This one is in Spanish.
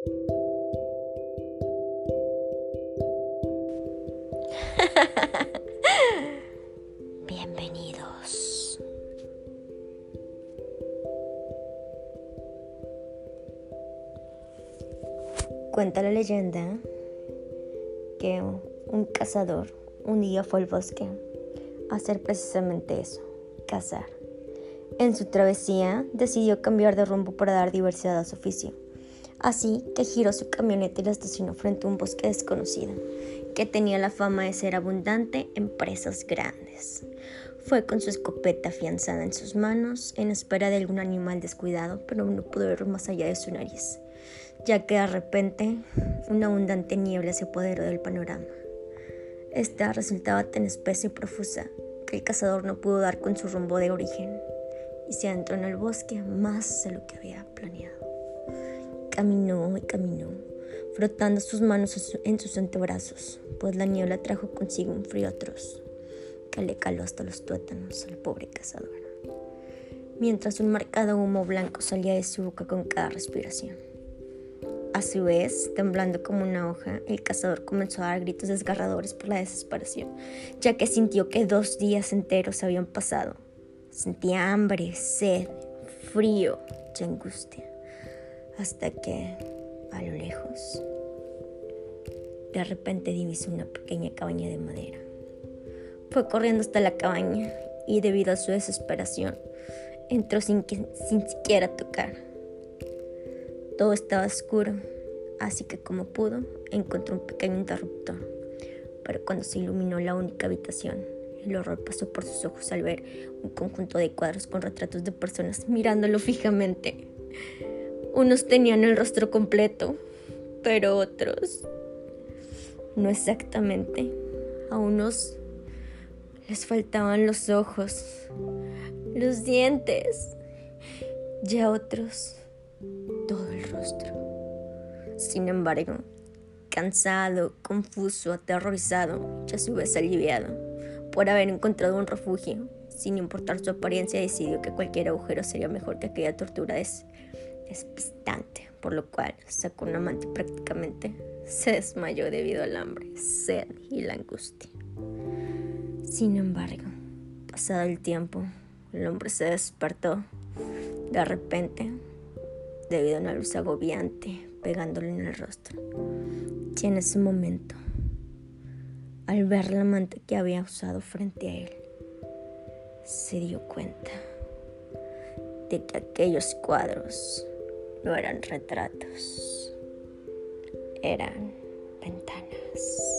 Bienvenidos. Cuenta la leyenda que un cazador un día fue al bosque a hacer precisamente eso, cazar. En su travesía decidió cambiar de rumbo para dar diversidad a su oficio. Así que giró su camioneta y la estacionó frente a un bosque desconocido, que tenía la fama de ser abundante en presas grandes. Fue con su escopeta afianzada en sus manos, en espera de algún animal descuidado, pero no pudo ver más allá de su nariz, ya que de repente una abundante niebla se apoderó del panorama. Esta resultaba tan espesa y profusa que el cazador no pudo dar con su rumbo de origen y se adentró en el bosque más de lo que había planeado. Caminó y caminó, frotando sus manos en sus antebrazos, pues la niebla trajo consigo un frío atroz que le caló hasta los tuétanos al pobre cazador, mientras un marcado humo blanco salía de su boca con cada respiración. A su vez, temblando como una hoja, el cazador comenzó a dar gritos desgarradores por la desesperación, ya que sintió que dos días enteros habían pasado. Sentía hambre, sed, frío y angustia hasta que, a lo lejos, de repente divisó una pequeña cabaña de madera. Fue corriendo hasta la cabaña y debido a su desesperación, entró sin, sin siquiera tocar. Todo estaba oscuro, así que como pudo, encontró un pequeño interruptor. Pero cuando se iluminó la única habitación, el horror pasó por sus ojos al ver un conjunto de cuadros con retratos de personas mirándolo fijamente. Unos tenían el rostro completo, pero otros no exactamente. A unos les faltaban los ojos, los dientes, y a otros todo el rostro. Sin embargo, cansado, confuso, aterrorizado, ya su vez aliviado por haber encontrado un refugio, sin importar su apariencia, decidió que cualquier agujero sería mejor que aquella tortura despistante, por lo cual sacó un amante y prácticamente se desmayó debido al hambre, sed y la angustia. Sin embargo, pasado el tiempo, el hombre se despertó de repente debido a una luz agobiante pegándole en el rostro. Y en ese momento, al ver la amante que había usado frente a él, se dio cuenta de que aquellos cuadros no eran retratos, eran ventanas.